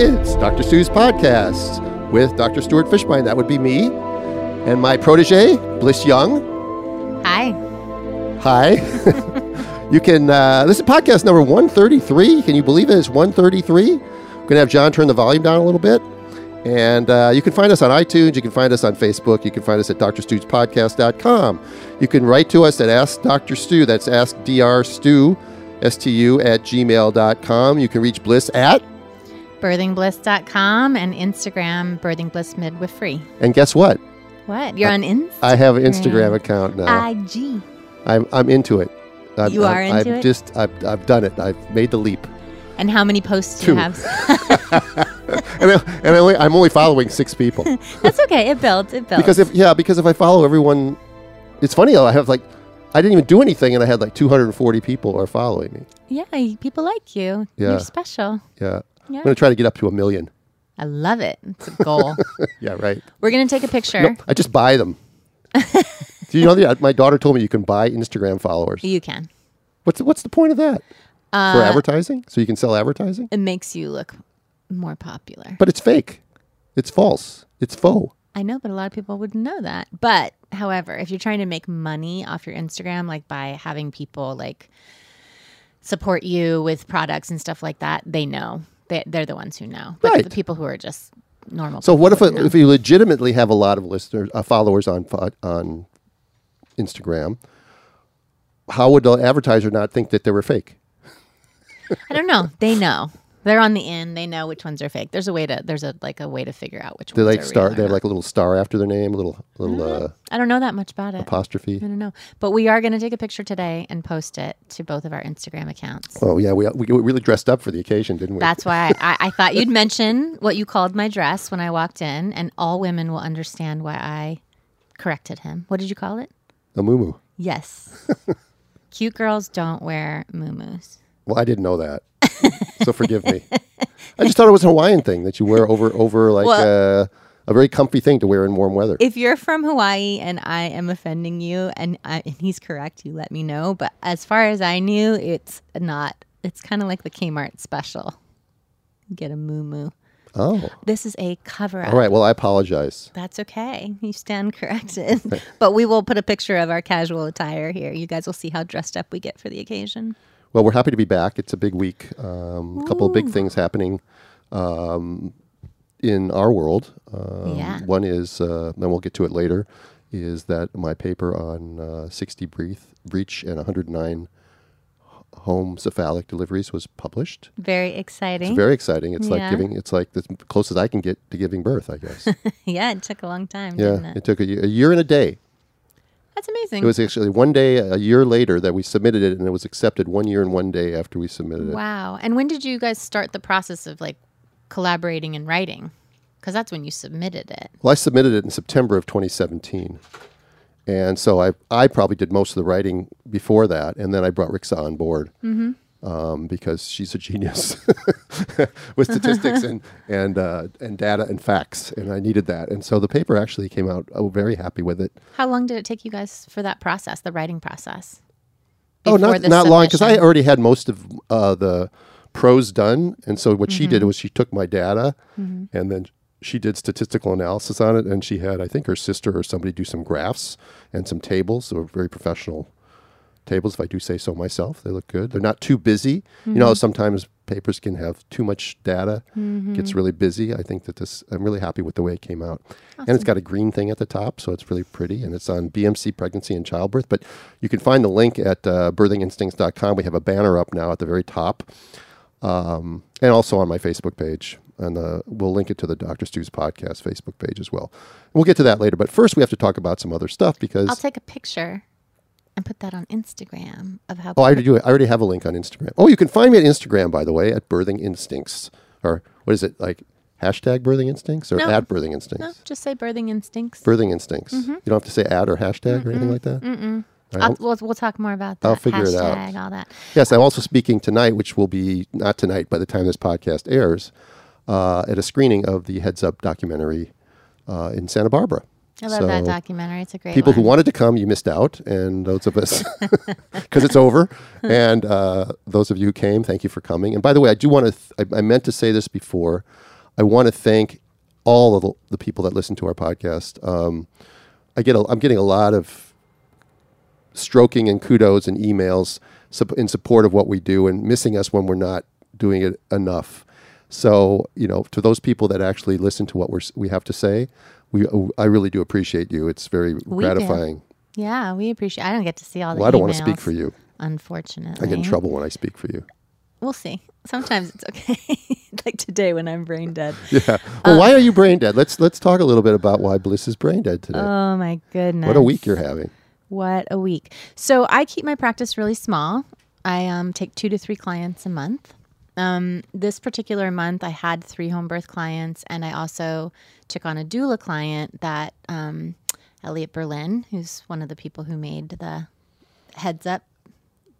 It's Dr. Stu's podcast with Dr. Stuart Fishbein. That would be me. And my protege, Bliss Young. Hi. Hi. you can, uh, this is podcast number 133. Can you believe it? It's 133. We're going to have John turn the volume down a little bit. And uh, you can find us on iTunes. You can find us on Facebook. You can find us at drstuspodcast.com. You can write to us at Ask Dr. Stu. That's Ask Dr. Stu, S-T-U, at gmail.com. You can reach Bliss at, Birthingbliss.com and Instagram, Birthing Bliss Midwifery. and guess what? What? You're on Instagram? I have an Instagram account now. IG. I'm, I'm into it. I'm, You are I'm, into I've it? just, I've, I've done it. I've made the leap. And how many posts do Two. you have? And, I, and I only, I'm only following six people. That's okay. It builds. It builds. because if yeah, because if I follow everyone, it's funny. though, I have like, I didn't even do anything, and I had like 240 people are following me. yeah, people like you. Yeah. You're special. Yeah, Yeah. I'm gonna try to get up to a million. I love it. It's a goal. Yeah, right. We're going to take a picture. No, I just buy them. do you know that? My daughter told me you can buy Instagram followers. You can. What's what's the point of that? Uh, For advertising, so you can sell advertising, It makes you look more popular. but it's fake. It's false. It's faux. I know, but a lot of people wouldn't know that. But however, if you're trying to make money off your Instagram, like by having people like support you with products and stuff like that, they know. They, they're the ones who know. But Right. the people who are just normal. So what if a, if you legitimately have a lot of listeners, uh, followers on on Instagram? How would the advertiser not think that they were fake? I don't know. They know. They're on the end. They know which ones are fake. There's a way to. There's a like a way to figure out which They ones like are star. real or They have not. like a little star after their name, a little little uh, I don't know that much about it. apostrophe. I don't know. But we are going to take a picture today and post it to both of our Instagram accounts. Oh yeah, we, we we really dressed up for the occasion, didn't we? That's why I, I, thought you'd mention what you called my dress when I walked in, and all women will understand why I corrected him. What did you call it? a moo Yes. Cute girls don't wear muumuus. Well, I didn't know that, so forgive me. I just thought it was a Hawaiian thing that you wear over over like Well- uh, a very comfy thing to wear in warm weather. If you're from Hawaii and I am offending you, and, I, and he's correct, you let me know. But as far as I knew, it's not. It's kind of like the Kmart special. Get a muumuu. oh, This is a cover up. all right. Well, I apologize. That's okay. You stand corrected. but we will put a picture of our casual attire here. You guys will see how dressed up we get for the occasion. Well, we're happy to be back. It's a big week. Um, a couple of big things happening um, in our world. Um, Yeah. One is, uh, and we'll get to it later, is that my paper on uh, 60 breath, breech and 109 home cephalic deliveries was published. Very exciting. It's very exciting. It's like Yeah. giving. It's like the closest I can get to giving birth, I guess. yeah, it took a long time, didn't yeah, it? it took a, ye- a year and a day. That's amazing. It was actually one day a year later that we submitted it, and it was accepted one year and one day after we submitted it. wow. And when did you guys start the process of like collaborating and writing? Because that's when you submitted it. Well, I submitted it in September of 2017. And so I, I probably did most of the writing before that. And then I brought Rixa on board mm-hmm. Um, because she's a genius with statistics and, and, uh, and data and facts. And I needed that. And so the paper actually came out oh, very happy with it. How long did it take you guys for that process, the writing process? Oh, not, not long because I already had most of uh, the prose done. And so what she Mm-hmm. did was she took my data and then she did statistical analysis on it. And she had, I think, her sister or somebody do some graphs and some tables. So very professional tables, if I do say so myself. They look good. They're not too busy. You know, sometimes papers can have too much data, gets really busy. I think that this, I'm really happy with the way it came out. And it's got a green thing at the top, so it's really pretty. And it's on BMC pregnancy and childbirth. But you can find the link at uh, birthinginstincts.com. We have a banner up now at the very top. Um, and also on my Facebook page. And uh, we'll link it to the Dr. Stu's podcast Facebook page as well. We'll get to that later. But first, we have to talk about some other stuff because. I'll take a picture and put that on Instagram of how. Oh, I already do. I already have a link on Instagram. Oh, you can find me at Instagram, by the way, at Birthing Instincts, or what is it like? Hashtag Birthing Instincts or No. at Birthing Instincts? no, just say birthing instincts. Birthing Instincts. You don't have to say at or hashtag or anything like that. Mm-mm. Right. we'll, we'll talk more about that. I'll figure it out. All that. Yes, I'm also speaking tonight, which will be not tonight by the time this podcast airs, uh, at a screening of the Heads Up documentary uh, in Santa Barbara. I love that documentary. It's a great People who wanted to come, you missed out, and those of us, because it's over, and uh, those of you who came, thank you for coming. And by the way, I do want to, th- I, I meant to say this before. I want to thank all of the, the people that listen to our podcast. Um, I get a, I'm getting a lot of stroking and kudos and emails in support of what we do and missing us when we're not doing it enough. So, you know, to those people that actually listen to what we're, we have to say, we, I really do appreciate you. It's very do. gratifying. Yeah, we appreciate. I don't get to see all the. Well, I don't want to speak for you. Unfortunately, I get in trouble when I speak for you. We'll see. Sometimes it's okay. like today when I'm brain dead. Yeah. Well, why are you brain dead? Let's let's talk a little bit about why Bliss is brain dead today. Oh my goodness! what a week you're having. What a week. So I keep my practice really small. I um, take two to three clients a month. Um, this particular month, I had three home birth clients, and I also took on a doula client that um, Elliot Berlin, who's one of the people who made the Heads Up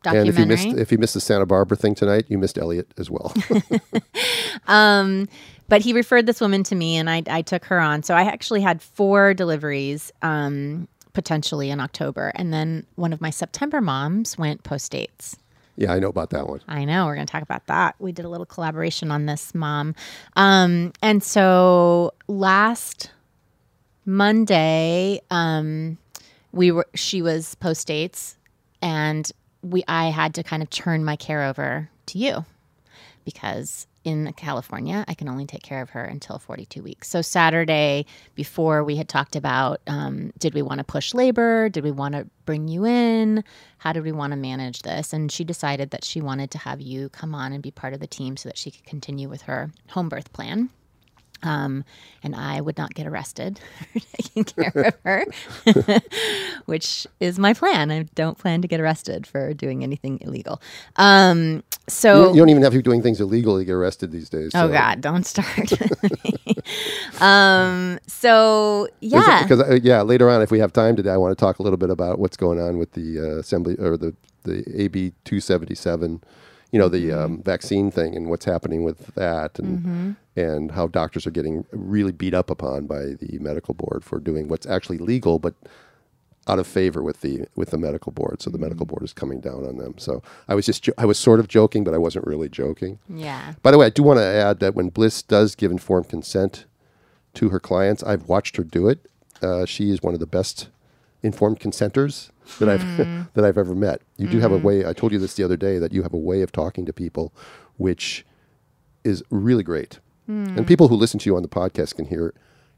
And if documentary. you missed if you missed the Santa Barbara thing tonight, you missed Elliot as well. Um, but he referred this woman to me, and I, I took her on. So I actually had four deliveries um, potentially in October, and then one of my September moms went post dates. Yeah, I know about that one. I know we're going to talk about that. We did a little collaboration on this, mom. Um, and so last Monday, um, we were she was post dates, and we I had to kind of turn my care over to you because in California, I can only take care of her until 42 weeks. So, Saturday, before we had talked about um, did we want to push labor? Did we want to bring you in? How did we want to manage this? And she decided that she wanted to have you come on and be part of the team so that she could continue with her home birth plan. Um, and I would not get arrested for taking care of her, which is my plan. I don't plan to get arrested for doing anything illegal. Um, so You, you don't even have to be doing things illegally to get arrested these days. Oh God, don't start. um. So yeah. Because uh, yeah, later on, if we have time today, I want to talk a little bit about what's going on with the uh, assembly or the the AB two seventy seven, you know, the Mm-hmm. um, vaccine thing and what's happening with that, and and how doctors are getting really beat up upon by the medical board for doing what's actually legal, but out of favor with the with the medical board. So the medical Mm-hmm. board is coming down on them. So I was just jo- I was sort of joking, but I wasn't really joking. yeah. By the way, I do want to add that when Bliss does give informed consent to her clients, I've watched her do it. Uh, she is one of the best informed consenters that I've that I've ever met. You do have a way. I told you this the other day that you have a way of talking to people, which is really great. And people who listen to you on the podcast can hear,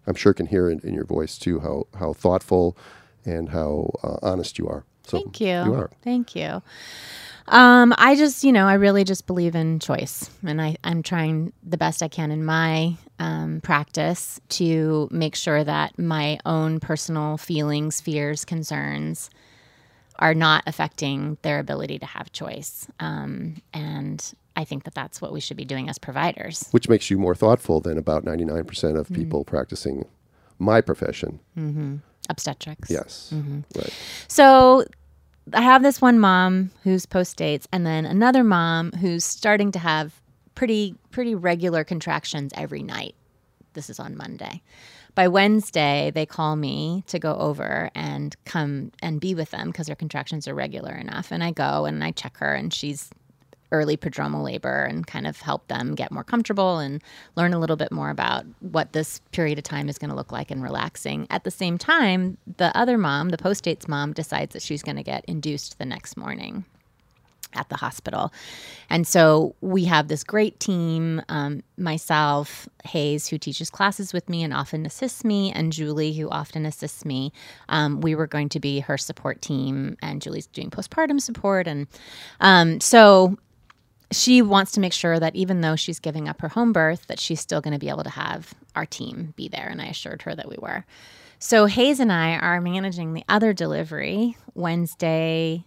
I'm sure, can hear in, in your voice too how how thoughtful and how uh, honest you are. So Thank you. You are. Thank you. Um, I just, you know, I really just believe in choice, and I, I'm trying the best I can in my um, practice to make sure that my own personal feelings, fears, concerns are not affecting their ability to have choice. Um, and I think that that's what we should be doing as providers. Which makes you more thoughtful than about 99% of people practicing my profession. Obstetrics. Yes. Mm-hmm. Right. So I have this one mom who's post dates, and then another mom who's starting to have pretty pretty regular contractions every night. This is on Monday. By Wednesday, they call me to go over and come and be with them because their contractions are regular enough. And I go and I check her, and she's early prodromal labor and kind of help them get more comfortable and learn a little bit more about what this period of time is going to look like and relaxing. At the same time, the other mom, the post dates mom, decides that she's going to get induced the next morning at the hospital. And so we have this great team um, myself, Hayes, who teaches classes with me and often assists me, and Julie, who often assists me. Um, we were going to be her support team, and Julie's doing postpartum support. And um, so she wants to make sure that even though she's giving up her home birth, that she's still going to be able to have our team be there. And I assured her that we were. So Hayes and I are managing the other delivery Wednesday,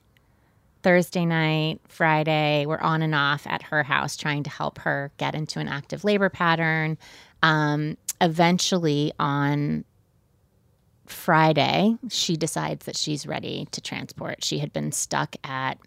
Thursday night, Friday. We're on and off at her house trying to help her get into an active labor pattern. Um, eventually, on Friday, she decides that she's ready to transport. She had been stuck at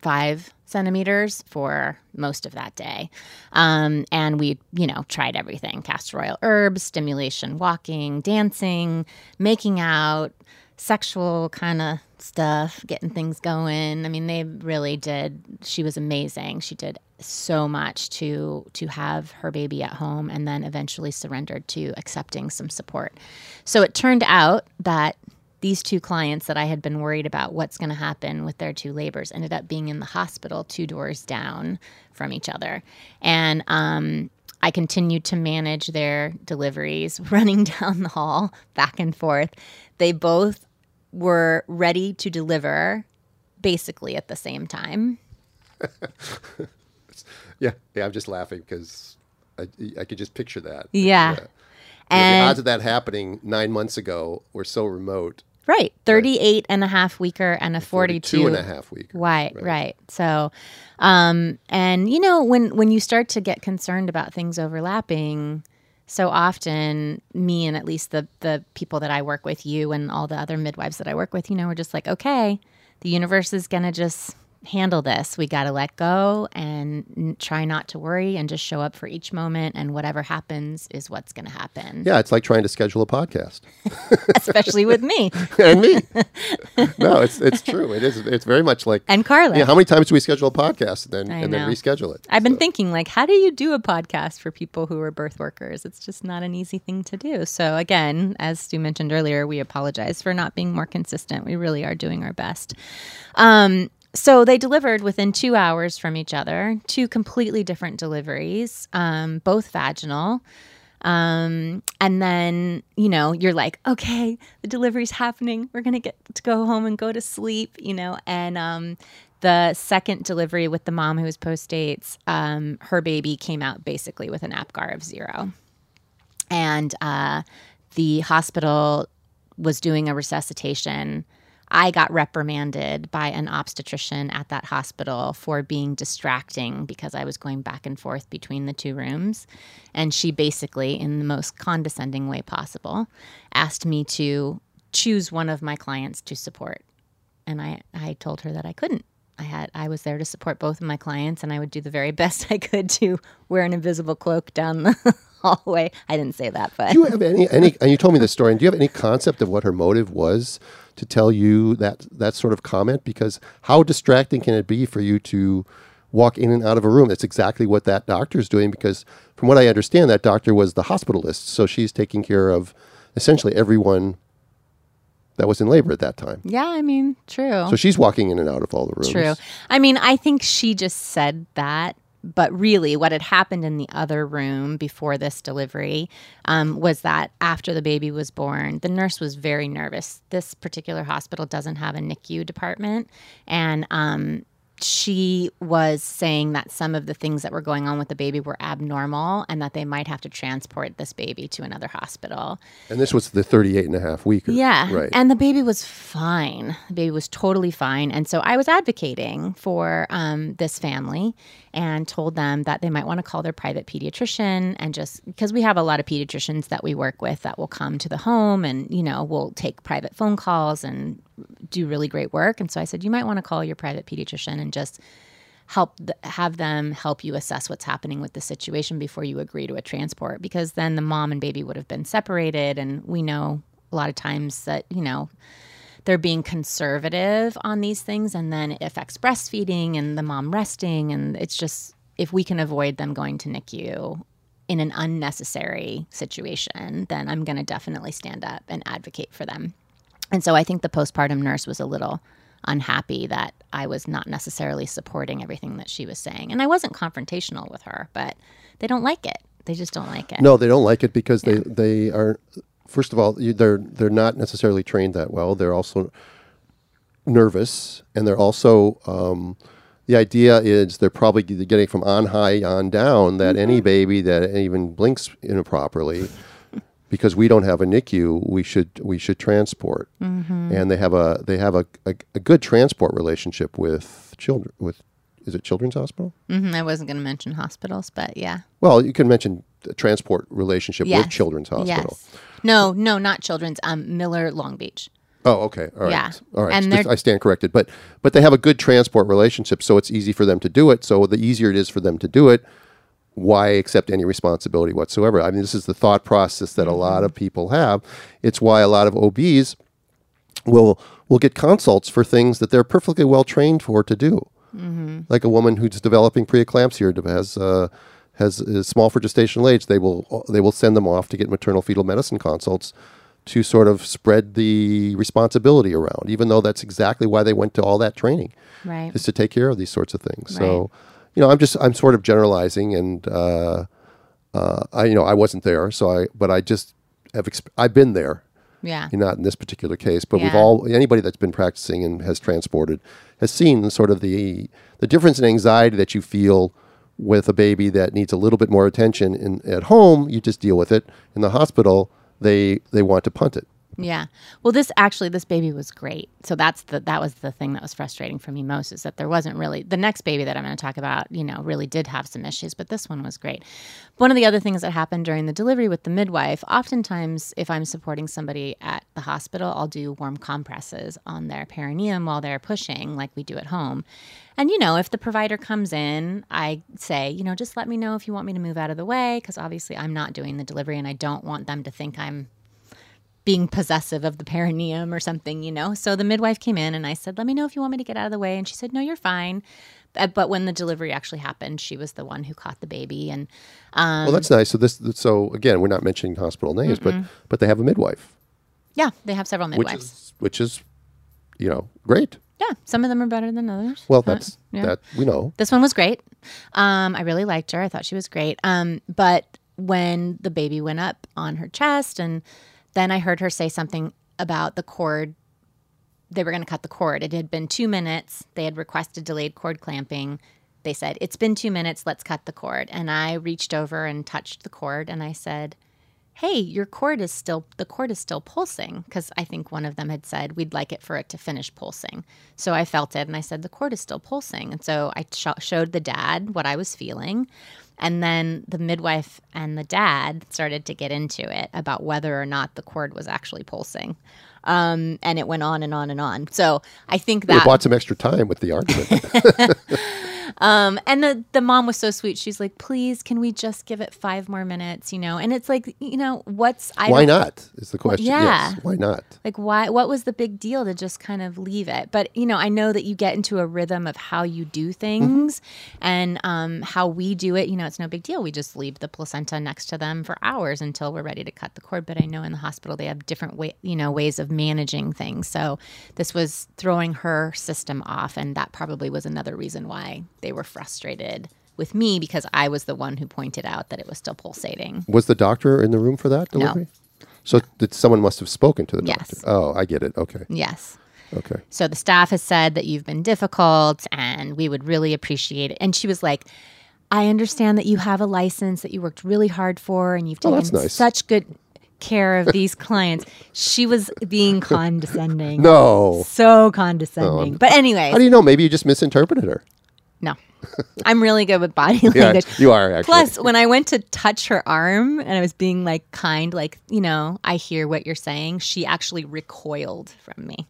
five centimeters for most of that day. Um, and we, you know, tried everything castor oil herbs, stimulation, walking, dancing, making out, sexual kind of stuff, getting things going. I mean, they really did. She was amazing. She did so much to to have her baby at home and then eventually surrendered to accepting some support. So it turned out that these two clients that I had been worried about what's going to happen with their two labors ended up being in the hospital two doors down from each other. And um, I continued to manage their deliveries, running down the hall back and forth. They both were ready to deliver basically at the same time. yeah, yeah, I'm just laughing because I, I could just picture that. Yeah. yeah. And the odds of that happening nine months ago were so remote. Right. 38 right. and a half weeker and a 42. 42 and a half weeker. Right, right. right. So, um, and you know, when, when you start to get concerned about things overlapping, so often me and at least the, the people that I work with, you and all the other midwives that I work with, you know, we're just like, okay, the universe is going to just handle this. We got to let go and try not to worry and just show up for each moment. And whatever happens is what's going to happen. Yeah, it's like trying to schedule a podcast, especially with me and me. No, it's it's true. It is. It's very much like and Carla. Yeah, how many times do we schedule a podcast and then and then reschedule it? I've been thinking like, how do you do a podcast for people who are birth workers? It's just not an easy thing to do. So again, as Stu mentioned earlier, we apologize for not being more consistent. We really are doing our best. Um, so they delivered within two hours from each other, two completely different deliveries, um, both vaginal. Um, and then, you know, you're like, okay, the delivery's happening. We're going to get to go home and go to sleep, you know. And um, the second delivery with the mom who was post dates, um, her baby came out basically with an APGAR of zero. And uh, the hospital was doing a resuscitation I got reprimanded by an obstetrician at that hospital for being distracting because I was going back and forth between the two rooms. And she basically, in the most condescending way possible, asked me to choose one of my clients to support. And I, I told her that I couldn't. I had I was there to support both of my clients and I would do the very best I could to wear an invisible cloak down the hallway. I didn't say that, but do you have any any and you told me this story, and do you have any concept of what her motive was to tell you that that sort of comment? Because how distracting can it be for you to walk in and out of a room? That's exactly what that doctor is doing because from what i understand that doctor was the hospitalist so she's taking care of essentially everyone that was in labor at that time. Yeah i mean true. So she's walking in and out of all the rooms. True. I mean i think she just said that but really, what had happened in the other room before this delivery um, was that after the baby was born, the nurse was very nervous. This particular hospital doesn't have a NICU department, and um, she was saying that some of the things that were going on with the baby were abnormal and that they might have to transport this baby to another hospital. And this was the 38 and a half week. Yeah. Right. And the baby was fine. The baby was totally fine. And so I was advocating for um, this family and told them that they might want to call their private pediatrician and just because we have a lot of pediatricians that we work with that will come to the home and, you know, we'll take private phone calls and do really great work. And so I said, you might want to call your private pediatrician and just help th- have them help you assess what's happening with the situation before you agree to a transport because then the mom and baby would have been separated and we know a lot of times that you know they're being conservative on these things and then it affects breastfeeding and the mom resting and it's just if we can avoid them going to NICU in an unnecessary situation then I'm going to definitely stand up and advocate for them. And so I think the postpartum nurse was a little unhappy that I was not necessarily supporting everything that she was saying. And I wasn't confrontational with her, but they don't like it. They just don't like it. No, they don't like it because yeah. they, they are first of all they're they're not necessarily trained that well. They're also nervous and they're also um, the idea is they're probably getting from on high on down that mm-hmm. any baby that even blinks improperly because we don't have a NICU, we should we should transport, mm-hmm. and they have a they have a, a, a, good transport relationship with children with is it Children's Hospital? Mm-hmm. I wasn't going to mention hospitals, but yeah. Well, you can mention the transport relationship yes. with Children's Hospital. Yes. No, no, not Children's. Um, Miller Long Beach. Oh, okay. All right. Yeah. All right. And I stand corrected. But but they have a good transport relationship, so it's easy for them to do it. So the easier it is for them to do it, why accept any responsibility whatsoever? I mean, this is the thought process that a mm-hmm. lot of people have. It's why a lot of OBs will will get consults for things that they're perfectly well trained for to do. Like a woman who's developing preeclampsia or has uh, has is small for gestational age, they will they will send them off to get maternal fetal medicine consults to sort of spread the responsibility around, even though that's exactly why they went to all that training Right. is to take care of these sorts of things. So, you know, I'm just I'm sort of generalizing, and uh, uh, I you know I wasn't there, so I but I just have exp- I've been there. Yeah. You're Not in this particular case, but we've all anybody that's been practicing and has transported has seen sort of the the difference in anxiety that you feel with a baby that needs a little bit more attention. In at home, you just deal with it. In the hospital, they they want to punt it. Yeah. Well, this actually, this baby was great. So that's the that was the thing that was frustrating for me most is that there wasn't really the next baby that I'm going to talk about. You know, really did have some issues, but this one was great. One of the other things that happened during the delivery with the midwife, oftentimes if I'm supporting somebody at the hospital, I'll do warm compresses on their perineum while they're pushing, like we do at home. And you know, if the provider comes in, I say, you know, just let me know if you want me to move out of the way because obviously I'm not doing the delivery and I don't want them to think I'm being possessive of the perineum or something, you know. So the midwife came in and I said, "Let me know if you want me to get out of the way." And she said, "No, you're fine." Uh, But when the delivery actually happened, she was the one who caught the baby, and um, well, that's nice. So this so again, we're not mentioning hospital names, but but they have a midwife, yeah, they have several which midwives. is which is you know great. yeah, some of them are better than others. Well, Uh, that's yeah. that we know. This one was great. Um, I really liked her. I thought she was great. Um, but when the baby went up on her chest, and then I heard her say something about the cord. They were going to cut the cord. It had been two minutes. They had requested delayed cord clamping. They said, It's been two minutes. Let's cut the cord. And I reached over and touched the cord and I said, Hey, your cord is still, the cord is still pulsing. Because I think one of them had said, We'd like it for it to finish pulsing. So I felt it and I said, The cord is still pulsing. And so I sh- showed the dad what I was feeling. And then the midwife and the dad started to get into it about whether or not the cord was actually pulsing. Um, and it went on and on and on. So I think They that bought some extra time with the argument. um, and the the mom was so sweet. She's like, "Please, can we just give it five more minutes?" You know, and it's like, you know, what's I why don't- Is the question? yeah. Yes. Why not? Like, why? What was the big deal to just kind of leave it? But you know, I know that you get into a rhythm of how you do things and um, how we do it. You know, it's no big deal. We just leave the placenta next to them for hours until we're ready to cut the cord. But I know in the hospital they have different way, you know, ways of managing things. So this was throwing her system off, and that probably was another reason why they were frustrated with me because I was the one who pointed out that it was still pulsating. Was the doctor in the room for that delivery? So that someone must have spoken to the Yes. doctor. Oh, I get it. Okay. Yes. Okay. So the staff has said that you've been difficult and we would really appreciate it. And she was like, I understand that you have a license that you worked really hard for and you've Oh, taken that's nice. such good care of these clients. She was being condescending. No. So condescending. Oh, but anyway, How do you know? Maybe you just misinterpreted her. No. I'm really good with body Yeah, language. you are actually. Plus, when I went to touch her arm and I was being like kind, like, you know, I hear what you're saying, she actually recoiled from me.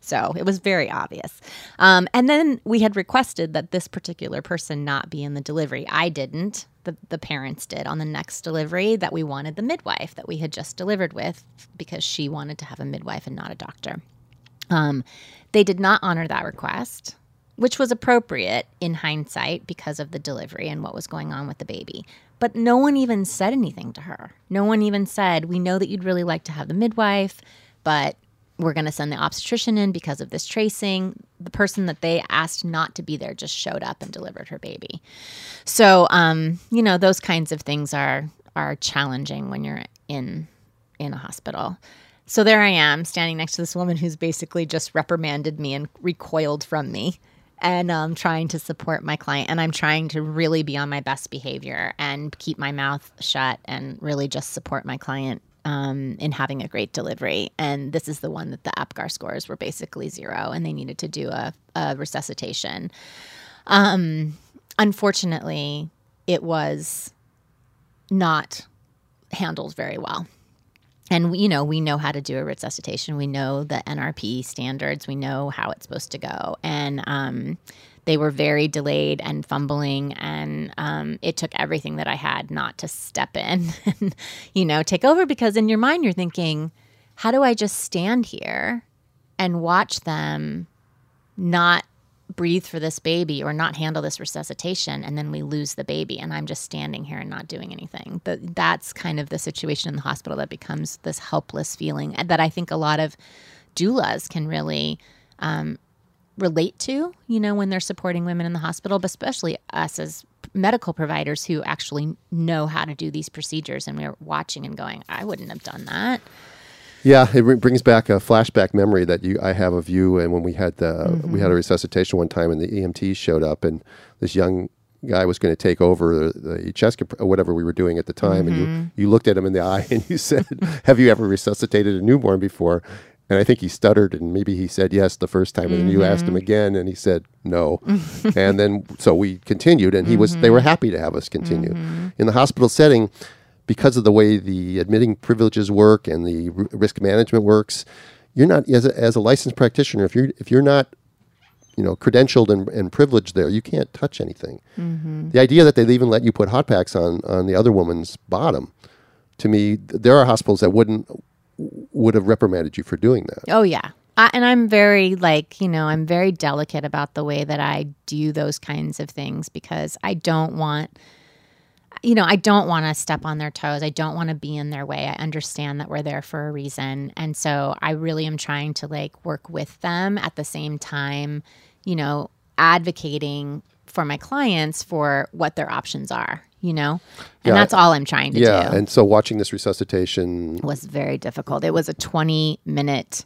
So it was very obvious. Um, and then we had requested that this particular person not be in the delivery. I didn't. The, the parents did on the next delivery that we wanted the midwife that we had just delivered with because she wanted to have a midwife and not a doctor. Um, they did not honor that request, which was appropriate in hindsight because of the delivery and what was going on with the baby. But no one even said anything to her. No one even said, We know that you'd really like to have the midwife, but we're going to send the obstetrician in because of this tracing. The person that they asked not to be there just showed up and delivered her baby. So, um, you know, those kinds of things are are challenging when you're in in a hospital. So there I am standing next to this woman who's basically just reprimanded me and recoiled from me and I'm um, trying to support my client. And I'm trying to really be on my best behavior and keep my mouth shut and really just support my client um, in having a great delivery. And this is the one that the APGAR scores were basically zero and they needed to do a, a resuscitation. Um, unfortunately, it was not handled very well and you know we know how to do a resuscitation. We know the nrp standards. We know how it's supposed to go. And um, they were very delayed and fumbling. And um, it took everything that i had not to step in and you know take over because in your mind you're thinking how do i just stand here and watch them not breathe for this baby or not handle this resuscitation and then we lose the baby and i'm just standing here and not doing anything. That that's kind of the situation in the hospital that becomes this helpless feeling that i think a lot of doulas can really um, relate to you know when they're supporting women in the hospital but especially us as medical providers who actually know how to do these procedures and we're watching and going i wouldn't have done that Yeah, it brings back a flashback memory that you I have of you and when we had the mm-hmm. we had a resuscitation one time and the EMTs showed up and this young guy was going to take over the chest comp- whatever we were doing at the time mm-hmm. and you mm-hmm. you looked at him in the eye and you said, "Have you ever resuscitated a newborn before?" And I think he stuttered and maybe he said yes the first time and mm-hmm. then you asked him mm-hmm. again and he said no. and then so we continued and he was they were happy to have us continue. In the hospital setting, because of the way the admitting privileges work and the r- risk management works, you're not as a, as a licensed practitioner. If you're if you're not you know credentialed and, and privileged there, you can't touch anything. Mm-hmm. The idea that they even let you put hot packs on on the other woman's bottom, to me, th- there are hospitals that wouldn't would have reprimanded you for doing that. Oh yeah. I, and I'm very like, you know, I'm very delicate about the way that I do those kinds of things because I don't want you know, I don't want to step on their toes. I don't want to be in their way. I understand that we're there for a reason. And so I really am trying to like work with them at the same time, you know, advocating for my clients for what their options are, you know? And yeah, that's all I'm trying to yeah, do. And so watching this resuscitation was very difficult. It was a 20 minute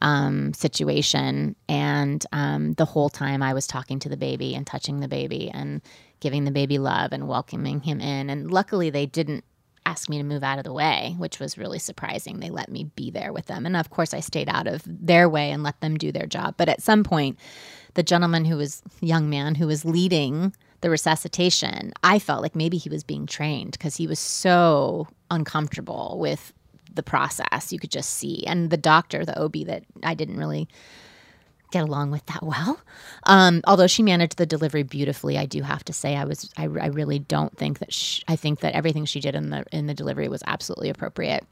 um, situation. And um, the whole time I was talking to the baby and touching the baby and giving the baby love and welcoming him in. And luckily, they didn't ask me to move out of the way, which was really surprising. They let me be there with them. And of course, I stayed out of their way and let them do their job. But at some point, the gentleman who was, young man who was leading the resuscitation, I felt like maybe he was being trained because he was so uncomfortable with the process. You could just see. And the doctor, the OB that I didn't really get along with that well. Um, although she managed the delivery beautifully, I do have to say I was I, I really don't think that she, I think that everything she did in the in the delivery was absolutely appropriate.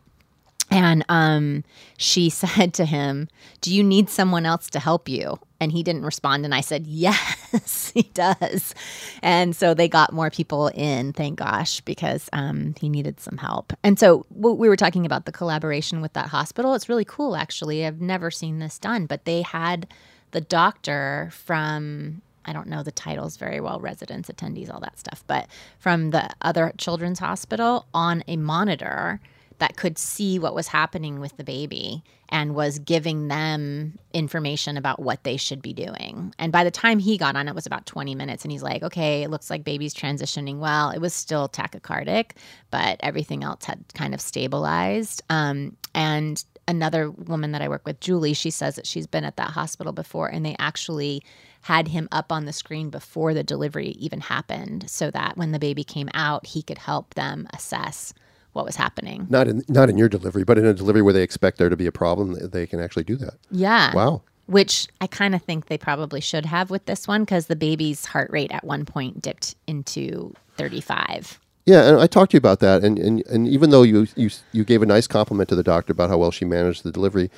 And um, she said to him, "Do you need someone else to help you?" And he didn't respond. And I said, "Yes, he does." And so they got more people in, thank gosh, because um, he needed some help. And so we were talking about the collaboration with that hospital. It's really cool, actually. I've never seen this done, but they had the doctor from I don't know the titles very well, residents, attendees, all that stuff, but from the other children's hospital on a monitor that could see what was happening with the baby and was giving them information about what they should be doing. And by the time he got on, it was about 20 minutes. And he's like, okay, it looks like baby's transitioning well. It was still tachycardic, but everything else had kind of stabilized. Um, and another woman that I work with, Julie, she says that she's been at that hospital before and they actually had him up on the screen before the delivery even happened so that when the baby came out, he could help them assess what was happening. Not in not in your delivery, but in a delivery where they expect there to be a problem, they can actually do that. Yeah. Wow. Which I kind of think they probably should have with this one because the baby's heart rate at one point dipped into 35. Yeah, and I talked to you about that, and, and, and even though you, you you gave a nice compliment to the doctor about how well she managed the delivery,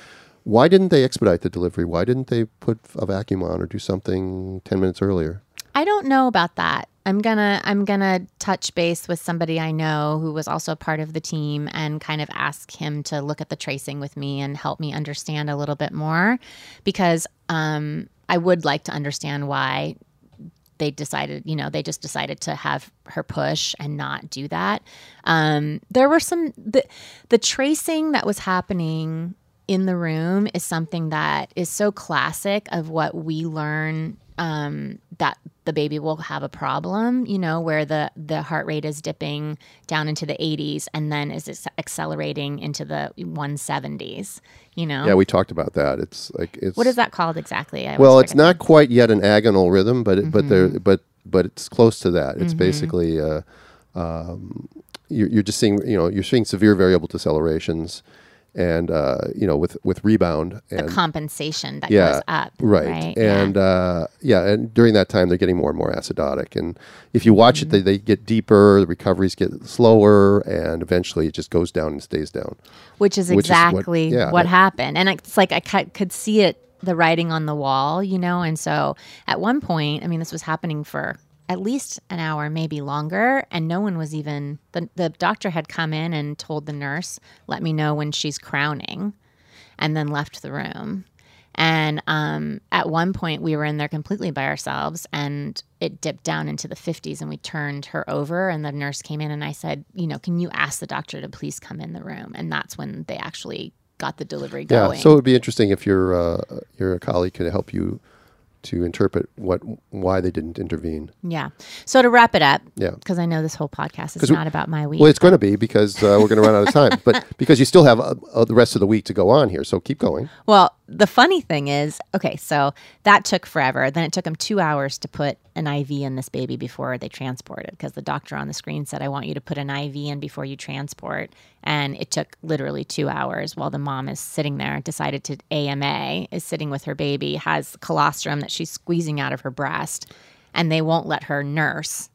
why didn't they expedite the delivery? Why didn't they put a vacuum on or do something ten minutes earlier? I don't know about that. I'm gonna I'm gonna touch base with somebody I know who was also part of the team and kind of ask him to look at the tracing with me and help me understand a little bit more because um, I would like to understand why they decided, you know, they just decided to have her push and not do that. Um, there were some the the tracing that was happening in the room is something that is so classic of what we learn um, that the baby will have a problem, you know, where the the heart rate is dipping down into the 80s and then is it accelerating into the 170s, you know. Yeah, we talked about that. It's like it's What is that called exactly? I well, it's not quite yet an agonal rhythm, but it, mm-hmm. but there but but it's close to that. It's mm-hmm. basically uh, um, you're, you're just seeing you know you're seeing severe variable decelerations and uh, you know with with rebound and the compensation that yeah, goes up right, right? and yeah. Uh, yeah. and during that time they're getting more and more acidotic and if you watch mm-hmm. it they, they get deeper the recoveries get slower and eventually it just goes down and stays down which is which exactly is what, yeah, what happened and it's like i could see it the writing on the wall, you know. And so at one point, I mean, this was happening for at least an hour, maybe longer, and no one was even the the doctor had come in and told the nurse, "Let me know when she's crowning," and then left the room. And um, at one point, we were in there completely by ourselves, and it dipped down into the 50s. And we turned her over, and the nurse came in, and I said, You know, can you ask the doctor to please come in the room? And that's when they actually got the delivery going. Yeah, so it would be interesting if your uh, your colleague could help you to interpret what why they didn't intervene. yeah. So to wrap it up, Yeah. because I know this whole podcast is 'Cause we- not about my week. Well, it's going to be because uh, we're going to run out of time, but because you still have uh, uh, the rest of the week to go on here, so keep going. Well, the funny thing is, okay, so that took forever. Then it took them two hours to put an IV in this baby before they transported because the doctor on the screen said, I want you to put an IV in before you transport. And it took literally two hours while the mom is sitting there, decided to AMA, is sitting with her baby, has colostrum that she's squeezing out of her breast, and they won't let her nurse.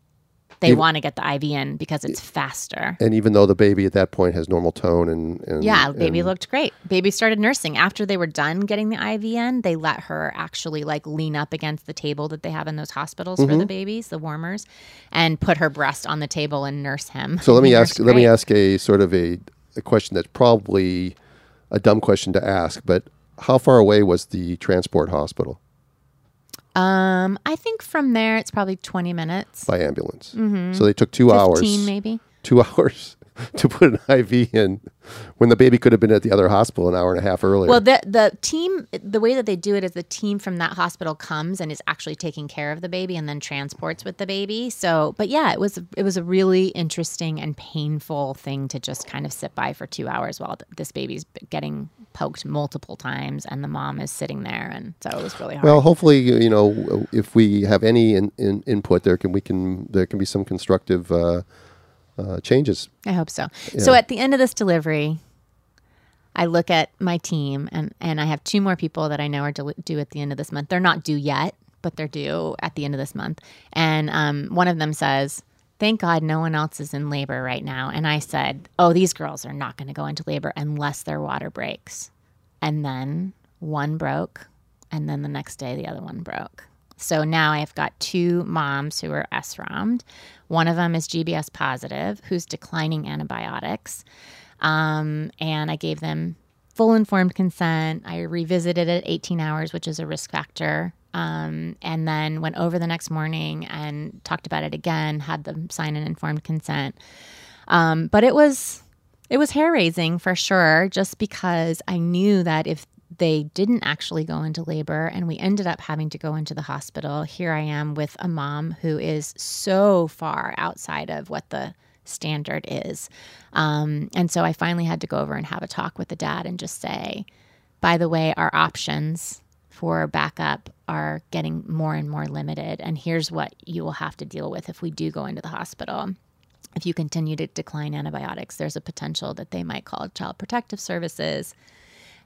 They Even- want to get the IV in because it's faster. And even though the baby at that point has normal tone and, and Yeah, baby and- looked great. Baby started nursing. After they were done getting the IV in, they let her actually like lean up against the table that they have in those hospitals for Mm-hmm. the babies, the warmers, and put her breast on the table and nurse him. So let me ask. Let me ask a sort of a, a question that's probably a dumb question to ask, but how far away was the transport hospital Um, I think from there it's probably twenty minutes, by ambulance? Mm-hmm. So they took two hours. fifteen maybe. Two hours to put an IV in when the baby could have been at the other hospital an hour and a half earlier. Well, the the team, the way that they do it is the team from that hospital comes and is actually taking care of the baby and then transports with the baby. So, but yeah, it was it was a really interesting and painful thing to just kind of sit by for two hours while this baby's getting poked multiple times and the mom is sitting there, and so it was really hard. Well, hopefully, you know, if we have any in, in, input, there can we can there can be some constructive uh, uh, changes. I hope so. So at the end of this delivery, I look at my team and, and I have two more people that I know are due due at the end of this month. They're not due yet, but they're due at the end of this month. And um, one of them says, Thank God no one else is in labor right now. And I said, Oh, these girls are not going to go into labor unless their water breaks. And then one broke. And then the next day, the other one broke. So now I've got two moms who are SROMed. One of them is GBS positive, who's declining antibiotics. Um, and I gave them full informed consent. I revisited it 18 hours, which is a risk factor. Um, and then went over the next morning and talked about it again, had them sign an informed consent. Um, but it was it was hair raising for sure, just because I knew that if they didn't actually go into labor and we ended up having to go into the hospital, here I am with a mom who is so far outside of what the standard is. Um, and so I finally had to go over and have a talk with the dad and just say, by the way, our options for backup are getting more and more limited. And here's what you will have to deal with if we do go into the hospital if you continue to decline antibiotics, there's a potential that they might call Child Protective Services.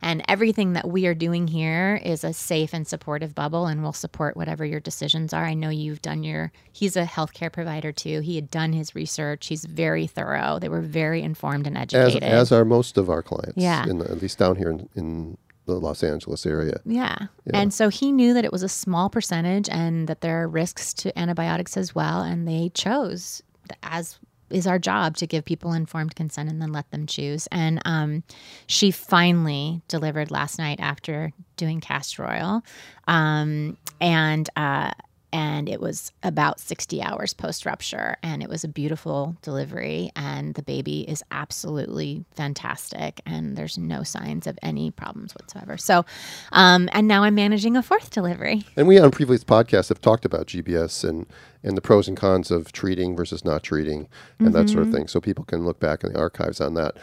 And everything that we are doing here is a safe and supportive bubble, and we'll support whatever your decisions are. I know you've done your, he's a healthcare provider too. He had done his research. He's very thorough. They were very informed and educated. as are most of our clients, Yeah. in the, at least down here in, in the Los Angeles area. Yeah. And so he knew that it was a small percentage and that there are risks to antibiotics as well. And they chose, as is our job, to give people informed consent and then let them choose. And um, she finally delivered last night after doing castor oil. Um, and, uh, and it was about 60 hours post rupture and it was a beautiful delivery and the baby is absolutely fantastic and there's no signs of any problems whatsoever so um, and now i'm managing a fourth delivery And we on previous podcasts have talked about GBS and, and the pros and cons of treating versus not treating and that sort of thing. So people can look back in the archives on that.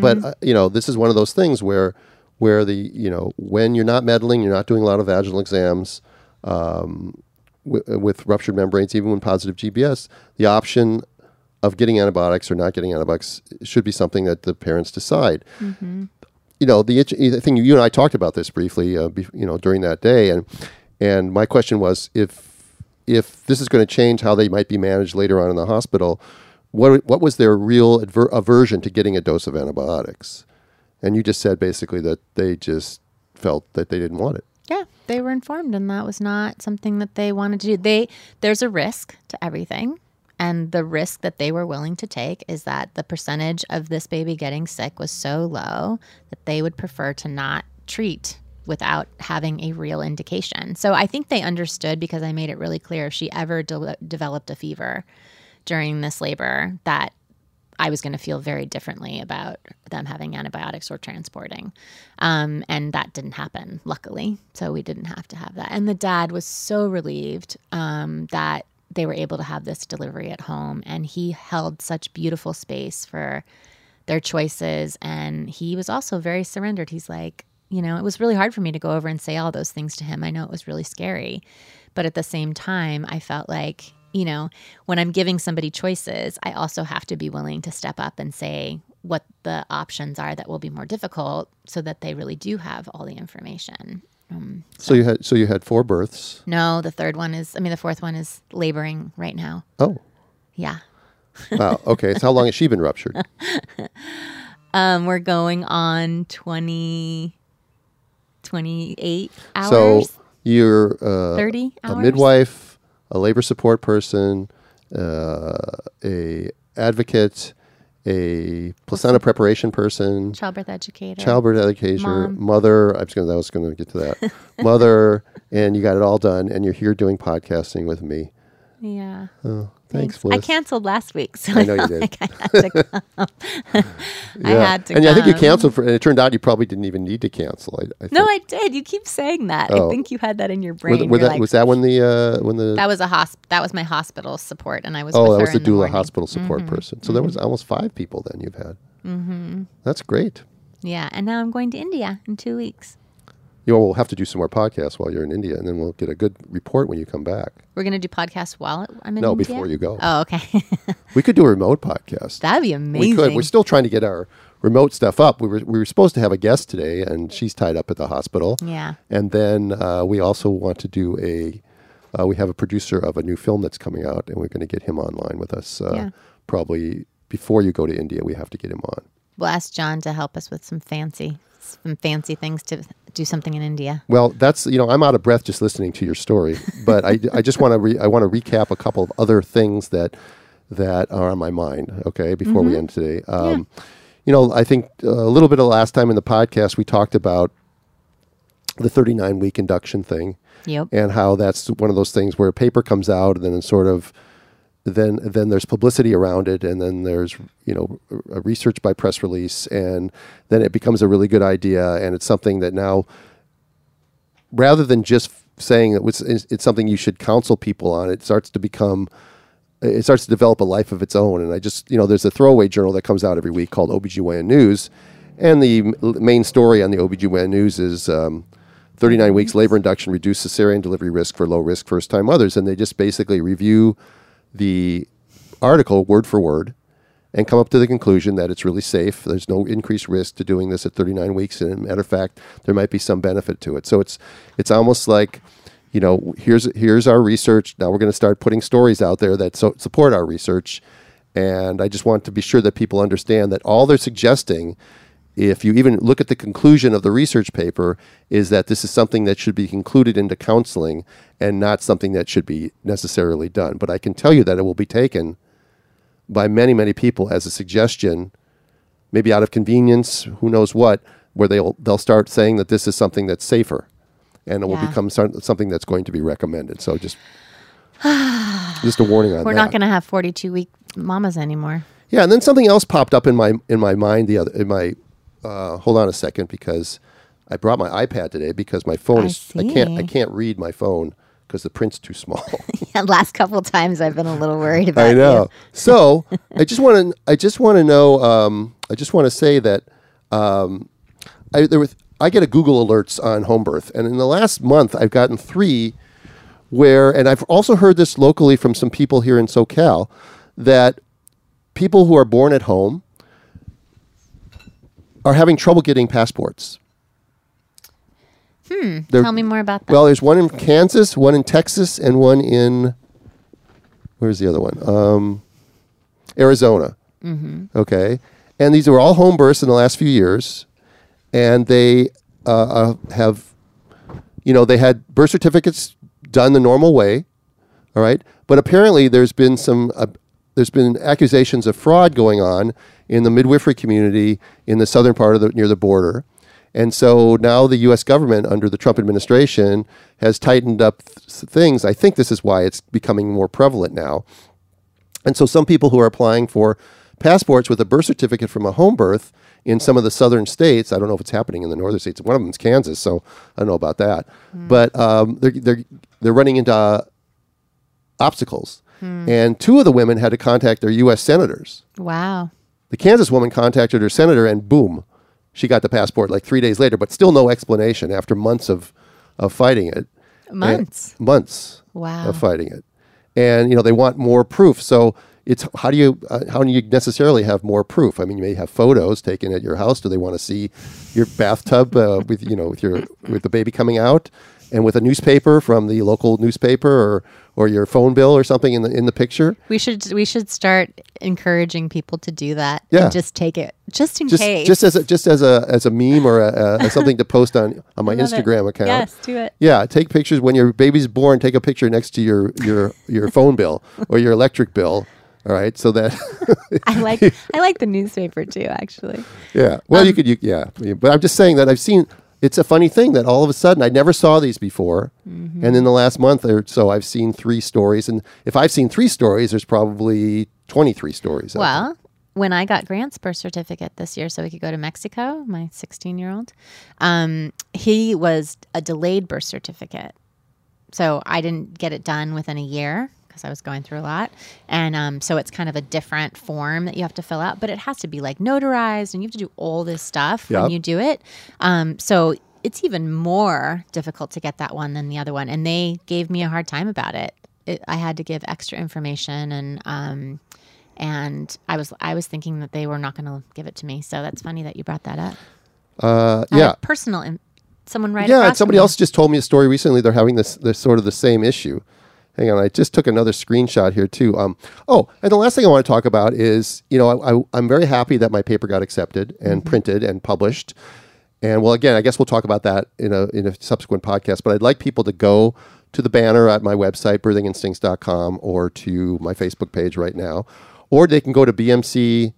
But uh, you know, this is one of those things where where the you know when you're not meddling, you're not doing a lot of vaginal exams. Um, w- with ruptured membranes, even when positive GBS, the option of getting antibiotics or not getting antibiotics should be something that the parents decide you know the itch- the thing you and I talked about this briefly, uh, be, you know, during that day, and and my question was if if this is going to change how they might be managed later on in the hospital, what what was their real adver- aversion to getting a dose of antibiotics? And you just said basically that they just felt that they didn't want it. Yeah, they were informed, and that was not something that they wanted to do. They there's a risk to everything, and the risk that they were willing to take is that the percentage of this baby getting sick was so low that they would prefer to not treat without having a real indication. So I think they understood because I made it really clear if she ever de- developed a fever during this labor that I was going to feel very differently about them having antibiotics or transporting. Um, and that didn't happen, luckily. So we didn't have to have that. And the dad was so relieved um, that they were able to have this delivery at home. And he held such beautiful space for their choices. And he was also very surrendered. He's like, you know, it was really hard for me to go over and say all those things to him. I know it was really scary. But at the same time, I felt like you know, when I'm giving somebody choices, I also have to be willing to step up and say what the options are that will be more difficult so that they really do have all the information. Um, so. so. you had so you had four births. No, the third one is I mean the fourth one is laboring right now. Oh. Yeah. wow. Okay. So how long has she been ruptured? um, we're going on 20, 28 hours. So you're uh, 30 hours? a midwife a labor support person, uh, a advocate, a placenta preparation person, childbirth educator, childbirth educator, Mom. mother. I was going. I was going to get to that. mother, and you got it all done, and you're here doing podcasting with me. Yeah. Oh, Thanks, I canceled last week, so I know you did. Like I had to come. yeah. I had to, and come. I think you canceled for. And it turned out you probably didn't even need to cancel. I, I no, I did. You keep saying that. Oh. I think you had that in your brain. Were that, like, was that when the uh, when the that was a hosp- That was my hospital support, and I was. Oh, that was the doula hospital support mm-hmm. person. So mm-hmm. there was almost five people. Then you've had. Mm-hmm. That's great. Yeah, and now I'm going to India in two weeks you know, we'll have to do some more podcasts while you're in India, and then we'll get a good report when you come back. We're going to do podcasts while I'm in no, India? before you go. Oh, okay. we could do a remote podcast. That'd be amazing. We could. We're still trying to get our remote stuff up. We were, we were supposed to have a guest today, and she's tied up at the hospital. Yeah. And then uh, we also want to do a, uh, we have a producer of a new film that's coming out, and we're going to get him online with us. Uh, yeah. Probably before you go to India, we have to get him on. We'll ask John to help us with some fancy some fancy things to do something in India. Well, that's you know I'm out of breath just listening to your story, but I, I just want to re- I want to recap a couple of other things that that are on my mind. Okay, before mm-hmm. we end today, um, yeah. you know I think a little bit of last time in the podcast we talked about the 39 week induction thing, yep. and how that's one of those things where a paper comes out and then sort of then then there's publicity around it, and then there's you know a research by press release, and then it becomes a really good idea, and it's something that now, rather than just saying that it's, it's something you should counsel people on, it starts to become it starts to develop a life of its own. And I just, you know, there's a throwaway journal that comes out every week called OBGYN News. And the main story on the OBGYN News is um, 39 weeks labor induction reduced cesarean delivery risk for low risk first time mothers. And they just basically review the article word for word and come up to the conclusion that it's really safe. There's no increased risk to doing this at 39 weeks, and matter of fact, there might be some benefit to it. So it's it's almost like, you know, here's here's our research. Now we're going to start putting stories out there that so support our research, and I just want to be sure that people understand that all they're suggesting if you even look at the conclusion of the research paper, is that this is something that should be included into counseling and not something that should be necessarily done. But I can tell you that it will be taken by many, many people as a suggestion, maybe out of convenience, who knows what, where they'll they'll start saying that this is something that's safer, and it yeah. will become something that's going to be recommended. So just just a warning on We're that. not going to have forty-two week mamas anymore. Yeah, and then something else popped up in my in my mind the other in my uh, hold on a second because I brought my iPad today because my phone I is see. I can't I can't read my phone because the print's too small. yeah, last couple times I've been a little worried about. I know. so I just want to I just want to know um, I just want to say that um, I there was I get a Google alerts on home birth, and in the last month I've gotten three where, and I've also heard this locally from some people here in SoCal that people who are born at home are having trouble getting passports. Hmm. They're, Tell me more about that. Well, there's one in Kansas, one in Texas, and one in where's the other one? Um, Arizona. Mm-hmm. Okay, and these were all home births in the last few years, and they uh, uh, have you know, they had birth certificates done the normal way, all right. But apparently, there's been some uh, there's been accusations of fraud going on in the midwifery community in the southern part of the near the border. And so now the U.S. government, under the Trump administration, has tightened up th- things. I think this is why it's becoming more prevalent now. And so some people who are applying for passports with a birth certificate from a home birth in some of the southern states, I don't know if it's happening in the northern states. One of them is Kansas, so I don't know about that. But um, they're, they're, they're running into uh, obstacles. And two of the women had to contact their U.S. senators. Wow. The Kansas woman contacted her senator, and boom, she got the passport like three days later, but still no explanation after months of, of fighting it. And- Months. months Wow. of fighting it. And, you know, they want more proof. So it's how do you, uh, how do you necessarily have more proof? I mean, you may have photos taken at your house. Do they want to see your bathtub uh, with, you know, with your, with the baby coming out? And with a newspaper from the local newspaper, or or your phone bill or something in the in the picture, We should we should start encouraging people to do that. Yeah. And just take it just in just case. just as a, just as a as a meme or a, a, something to post on on my Love it. Instagram account. Yes, do it. Yeah, take pictures when your baby's born. Take a picture next to your your your phone bill or your electric bill. All right, so that I like I like the newspaper too, actually. yeah. Well, Um, you could you, yeah, but I'm just saying that I've seen. It's a funny thing that all of a sudden I never saw these before, Mm-hmm. and in the last month or so I've seen three stories. And if I've seen three stories, there's probably 23 stories. out there. Well, when I got Grant's birth certificate this year, so we could go to Mexico, my 16 year old, um, he was a delayed birth certificate. So I didn't get it done within a year because I was going through a lot. And um, so it's kind of a different form that you have to fill out, but it has to be like notarized and you have to do all this stuff Yep. when you do it. Um, so it's even more difficult to get that one than the other one. And they gave me a hard time about it. it I had to give extra information and, um, and I was I was thinking that they were not going to give it to me. So that's funny that you brought that up. uh, yeah, personal. In, someone right. yeah. Somebody else just told me a story recently. They're having this, this sort of the same issue. Hang on, I just took another screenshot here too. Um, oh, and the last thing I want to talk about is, you know, I, I'm very happy that my paper got accepted and Mm-hmm. printed and published. And well, again, I guess we'll talk about that in a in a subsequent podcast. But I'd like people to go to the banner at my website, birthinginstincts.com, or to my Facebook page right now, or they can go to BMC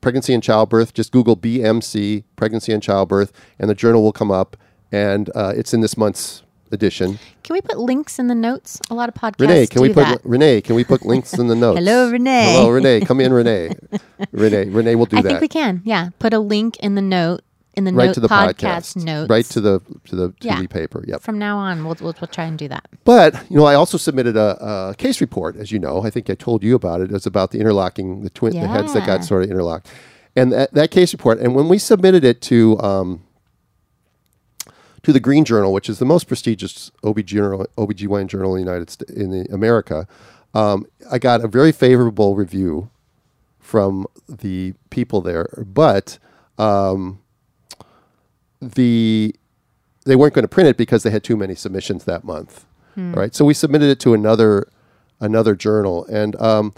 pregnancy and childbirth. Just Google BMC pregnancy and childbirth, and the journal will come up. And uh, it's in this month's edition. Can we put links in the notes? A lot of podcasts. Renee, can we put that. Renee? Can we put links in the notes? Hello, Renee. Hello, Renee. Come in, Renee. Renee. Renee will do I that. think we can. Yeah, put a link in the note in the right note to the podcast, podcast. notes. Right to the to the to Yeah. the paper. Yep. From now on, we'll, we'll we'll try and do that. But you know, I also submitted a, a case report, as you know. I think I told you about it. It was about the interlocking the twin the heads that got sort of interlocked, and that, that case report. And when we submitted it to um, to the Green Journal, which is the most prestigious OB journal, OBGYN journal in the United States, in the America, um, I got a very favorable review from the people there. But um, the they weren't going to print it because they had too many submissions that month. All right, so we submitted it to another another journal, and um,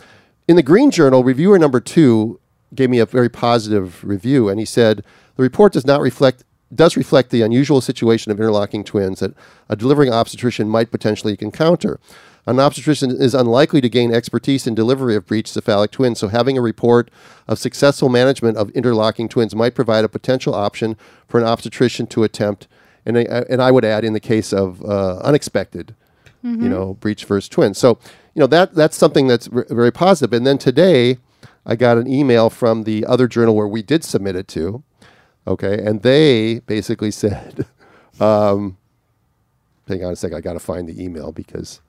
in the Green Journal, reviewer number two gave me a very positive review, and he said the report does not reflect does reflect the unusual situation of interlocking twins that a delivering obstetrician might potentially encounter. An obstetrician is unlikely to gain expertise in delivery of breech cephalic twins, so having a report of successful management of interlocking twins might provide a potential option for an obstetrician to attempt. And I, and I would add, in the case of uh, unexpected, you know, breech versus twins. So, you know, that that's something that's v- very positive. And then today, I got an email from the other journal where we did submit it to. Okay, and they basically said, um, "Hang on a second, I got to find the email because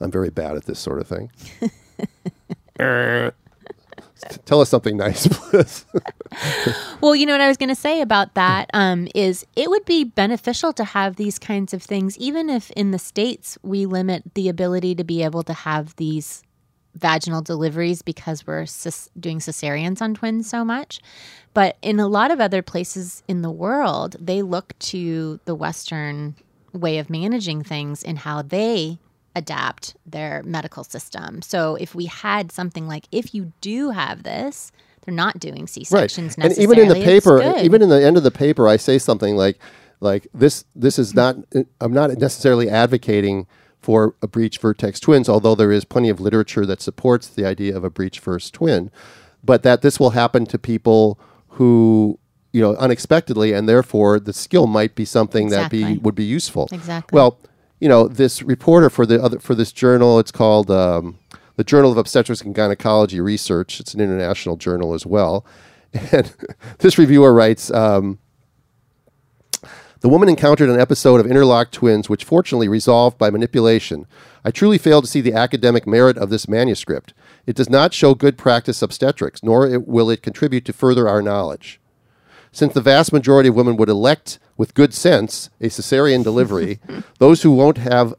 I'm very bad at this sort of thing." Tell us something nice, please. Well, you know what I was going to say about that um, is it would be beneficial to have these kinds of things, even if in the states we limit the ability to be able to have these vaginal deliveries because we're cis- doing cesareans on twins so much. But in a lot of other places in the world, they look to the Western way of managing things and how they adapt their medical system. So if we had something like, if you do have this, they're not doing C right sections and even in the paper even in the end of the paper i say something like like this this is not i'm not necessarily advocating for a breech vertex twins although there is plenty of literature that supports the idea of a breech first twin but that this will happen to people who you know unexpectedly and therefore the skill might be something that be would be useful. Exactly. well you know this reporter for the other for this journal it's called um, the journal of obstetrics and gynecology research. It's an international journal as well. And this reviewer writes um, the woman encountered an episode of interlocked twins, which fortunately resolved by manipulation. I truly fail to see the academic merit of this manuscript. It does not show good practice obstetrics, nor it, will it contribute to further our knowledge. Since the vast majority of women would elect, with good sense, a cesarean delivery, those who won't have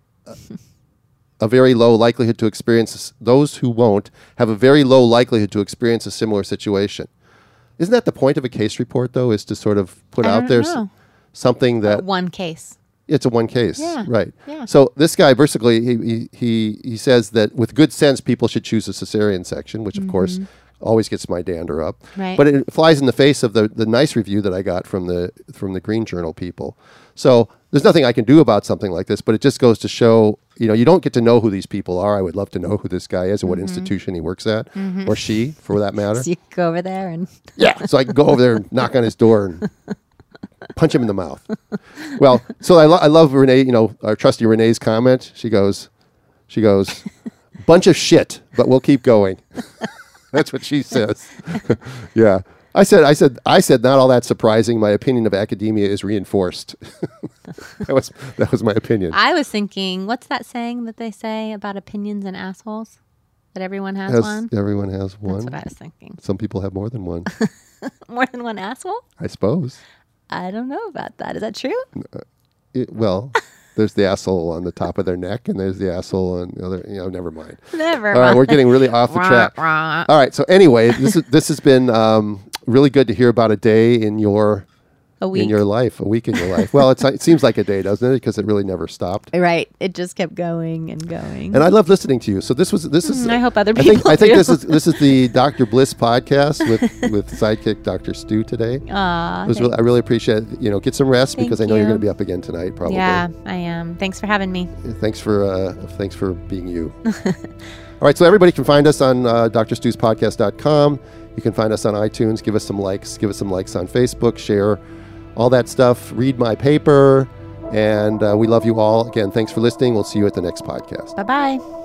a- very low likelihood to experience those who won't have a very low likelihood to experience a similar situation. Isn't that the point of a case report, though? Is to sort of put I out there know. Something that One case. it's a one case, Yeah, right? yeah. So this guy basically he, he he says that with good sense, people should choose a cesarean section, which of course always gets my dander up. Mm-hmm. Right. But it flies in the face of the the nice review that I got from the from the Green Journal people. So there's nothing I can do about something like this, but it just goes to show, you know, you don't get to know who these people are. I would love to know who this guy is and what Mm-hmm. institution he works at, or she, for that matter. So you go over there and Yeah. So I can go over there and knock on his door and punch him in the mouth. Well, so I, lo- I love Renee, you know, our trusty Renee's comment. She goes, she goes, bunch of shit, but we'll keep going. That's what she says. yeah. I said, I said, I said, not all that surprising. My opinion of academia is reinforced. that was that was my opinion. I was thinking, what's that saying that they say about opinions and assholes? That everyone has Has- one? everyone has one. That's what I was thinking. Some people have more than one, More than one asshole? I suppose. I don't know about that. Is that true? It, well, there's the asshole on the top of their neck, and there's the asshole on the other. You know, never mind. Never. All right, mind. we're getting really off the track. All right, so anyway, this is this has been um, really good to hear about a day in your A week. in your life, a week in your life. Well, it's, it seems like a day, doesn't it? Because it really never stopped. Right. It just kept going and going. And I love listening to you. So this was this is. Mm, I hope other I think people I think this is this is the Dr. Bliss podcast with with sidekick Dr. Stu today. Aw, really, I really appreciate it. you know get some rest Thank because I know you're going to be up again tonight probably. yeah, I am. Thanks for having me. Thanks for uh, thanks for being you. All right, so everybody can find us on uh, drstuspodcast.com. You can find us on iTunes. Give us some likes. Give us some likes on Facebook. Share all that stuff. Read my paper. And uh, we love you all. Again, thanks for listening. We'll see you at the next podcast. Bye bye.